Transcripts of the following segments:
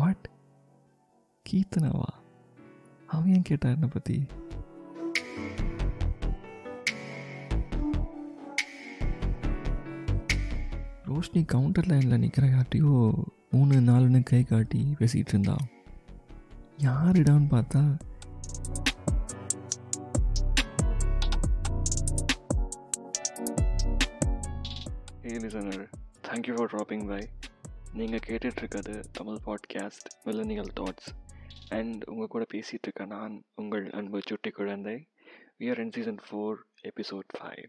What கீர்த்தனாவா அவன் ஏன் கேட்டா என்னை பற்றி ரோஷினி கவுண்டர் லைனில் நிற்கிற யார்ட்டையோ மூணு நாலுன்னு கை காட்டி பேசிகிட்டு இருந்தா யாருடான்னு பார்த்தா a listener thank you for dropping by நீங்கள் கேட்டுட்ருக்கிறது Tamil podcast millennial thoughts and உங்கள் கூட பேசிகிட்டு நான் உங்கள் அன்பு சுட்டி குழந்தை. We are in season four episode five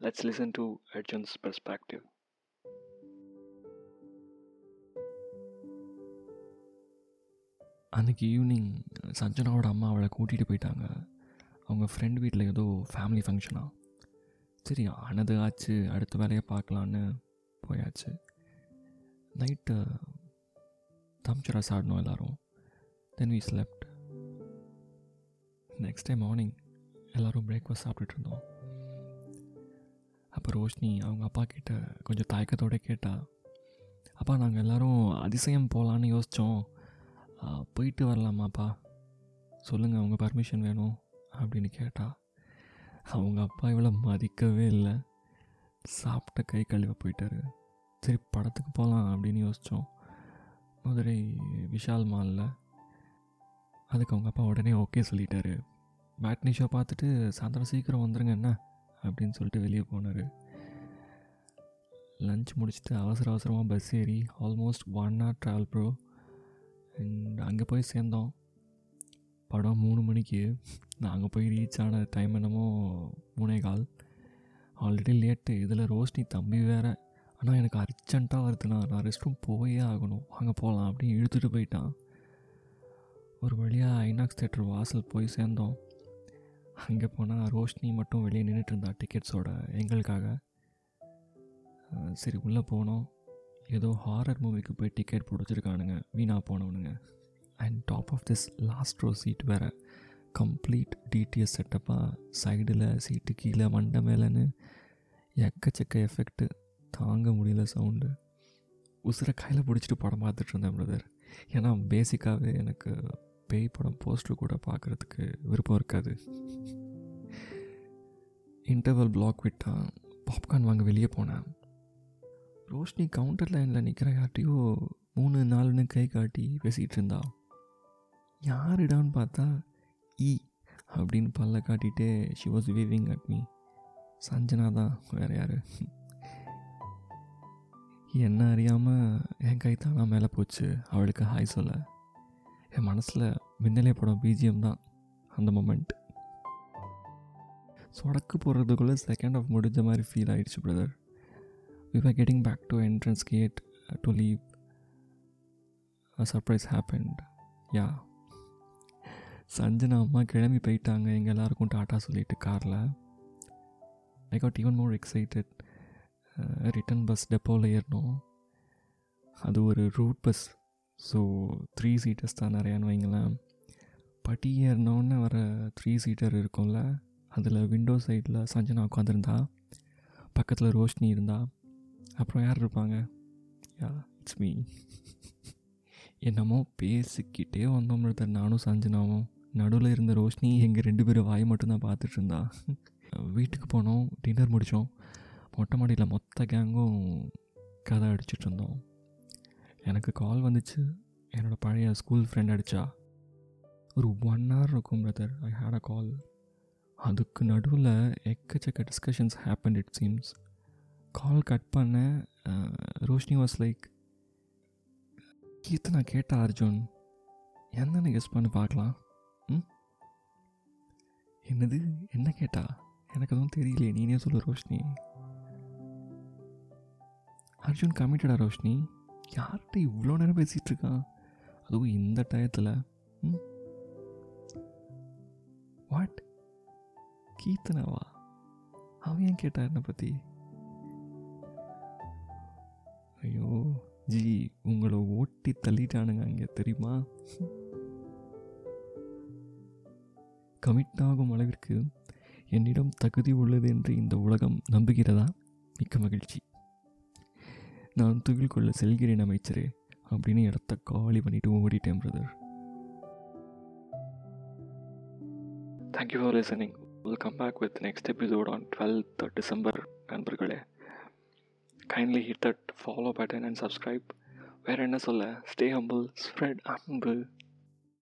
let's listen to Arjun's perspective அன்றைக்கி ஈவினிங் சஞ்சனாவோட அம்மா அவளை கூட்டிகிட்டு போயிட்டாங்க. அவங்க ஃப்ரெண்ட் வீட்டில் ஏதோ ஃபேமிலி ஃபங்க்ஷனாக சரி ஆனது ஆச்சு அடுத்த வேலையை பார்க்கலான்னு போயாச்சு. நைட்டு தம்ச்சரா ஆடினோம் எல்லோரும். Then we slept next day morning எல்லோரும் பிரேக்ஃபாஸ்ட் சாப்பிட்டுட்டு இருந்தோம். அப்போ ரோஷினி அவங்க அப்பா கிட்ட கொஞ்சம் தயக்கத்தோடு கேட்டா அப்பா நாங்கள் எல்லோரும் அதிசயம் போகலான்னு யோசித்தோம் போயிட்டு வரலாமாப்பா? சொல்லுங்கள் அவங்க பர்மிஷன் வேணும் அப்படின்னு கேட்டா. அவங்க அப்பா இவ்வளோ மதிக்கவே இல்லை. சாப்பிட்ட கை கழுவ போயிட்டாரு. சரி படத்துக்கு போகலாம் அப்படின்னு யோசித்தோம் மதுரை விஷால் மாலில். அதுக்கு அவங்க அப்பா உடனே ஓகே சொல்லிட்டாரு. பேட்னி ஷோ பார்த்துட்டு சாயந்தரம் சீக்கிரம் வந்துருங்க என்ன? அப்படின்னு சொல்லிட்டு வெளியே போனார். லஞ்ச் முடிச்சுட்டு அவசர அவசரமாக பஸ் ஏறி almost one hour travel bro and அங்கே போய் சேர்ந்தோம். படம் மூணு மணிக்கு. நாங்கள் போய் ரீச் ஆன டைம் என்னமோ மூணே கால். ஆல்ரெடி லேட்டு இதில் ரோஷினி தம்பி வேறு. ஆனால் எனக்கு அர்ஜென்ட்டாக வருதுண்ணா. நான் ரெஸ்ட் ரூம் போயே ஆகணும். அங்கே போகலாம் அப்படின்னு இழுத்துட்டு போயிட்டான். ஒரு வழியாக ஐநாக்ஸ் தேட்டர் வாசல் போய் சேர்ந்தோம். அங்கே போனால் ரோஷினி மட்டும் வெளியே நின்றுட்டு இருந்தா டிக்கெட்ஸோட எங்களுக்காக சரி உள்ளே போனோம். ஏதோ ஹாரர் மூவிக்கு போய் டிக்கெட் பிடிச்சிருக்கானுங்க. வீணாக போனவனுங்க. And top of this last row seat வேறு. கம்ப்ளீட் டிடிஎஸ் செட்டப்பாக சைடில் சீட்டு கீழே மண்டை மேலேன்னு எக்கச்சக்க எஃபெக்ட்டு தாங்க முடியல சவுண்டு. உசுரை கையில் பிடிச்சிட்டு படம் பார்த்துட்டு இருந்தேன் பிரதர் ஏன்னா பேசிக்காகவே எனக்கு பேய் படம் போஸ்டர் கூட பார்க்குறதுக்கு விருப்பம் இருக்காது. இன்டர்வல் பிளாக் விட்டான் பாப்கார்ன் வாங்க வெளியே போனேன். ரோஷினி கவுண்டர் லைனில் நிற்கிற யார்ட்டையோ மூணு நாலுன்னு கை காட்டி பேசிகிட்டு இருந்தா. யாருடான்னு பார்த்தா ஈ அப்படின்னு பல்ல காட்டிகிட்டே she was waving at me Sanjana தான் வேறு யார். என்ன அறியாமல் என் கை தானாக மேலே போச்சு. அவளுக்கு ஹாய் சொல்ல. என் மனசில் மின்னலே படம் பிஜிஎம் தான் அந்த மொமெண்ட் சொடக்கு போடுறதுக்குள்ளே செகண்ட் ஆஃப் முடிஞ்ச மாதிரி ஃபீல் ஆகிடுச்சு brother we are getting back to entrance gate to leave surprise a யா happened. சஞ்சனா அம்மா கிளம்பி போயிட்டாங்க. எங்கள் எல்லாருக்கும் டாட்டா சொல்லிட்டு காரில். I got even more excited return bus டெப்போவில் ஏறினோம் அது ஒரு route bus so three seaters தான் நிறையான்னு வைங்களேன். பட்டி ஏறினோன்னு வர த்ரீ சீட்டர் இருக்கும்ல அதில் விண்டோ சைடில் சஞ்சனா உட்காந்துருந்தா பக்கத்தில் ரோஷினி இருந்தா அப்புறம் யார் இருப்பாங்க? யா இட்ஸ் மீ என்னமோ பேசிக்கிட்டே வந்தோம் பிரதர் நானும் சஞ்சனாவும் நடுவில் இருந்த ரோஷினி எங்கள் ரெண்டு பேரும் வாய் மட்டும்தான் பார்த்துட்டு இருந்தா. வீட்டுக்கு போனோம் டின்னர் முடித்தோம் மொட்டை மாடியில் மொத்த கேங்கும் கதை அடிச்சிட்டு இருந்தோம். எனக்கு கால் வந்துச்சு. என்னோடய பழைய ஸ்கூல் ஃப்ரெண்ட் அடித்தா ஒரு ஒன் ஹவர் இருக்கும் brother I had a call அதுக்கு நடுவில் எக்கச்சக்க discussions happen it seems call cut பண்ண ரோஷினி வாஸ் லைக் கீர்த்தனா கேட்டா அர்ஜுன்? என்னன்னு கெஸ் பண்ணி பார்க்கலாம். ம்? என்னது? என்ன கேட்டா? எனக்கு எதுவும் தெரியலையே. நீனே சொல்லு ரோஷினி. அர்ஜுன் கமிட்டடா ரோஷினி? யார்கிட்ட இவ்வளோ நேரம் பேசிகிட்டு இருக்கான் அதுவும் இந்த டயத்தில். ம். வாட் கீர்த்தனாவா? அவன் ஏன் கேட்டா என்னை பற்றி ஐயோ ஜி உங்களை ஓட்டி தள்ளிட்டானுங்க அங்கே தெரியுமா? கமிட் ஆகும் அளவிற்கு என்னிடம் தகுதி உள்ளது என்று இந்த உலகம் நம்புகிறதா? மிக்க மகிழ்ச்சி. நான் துகில்கொள்ள செல்கிறேன் அமைச்சரே அப்படின்னு இடத்த காலி பண்ணிட்டு ஓடிட்டேன் brother thank you for listening will come back with next episode on twelfth December நண்பர்களே kindly hit that follow pattern and subscribe வேறு என்ன சொல்ல ஸ்டே ஹம்பிள் ஸ்ப்ரெட் அன்பு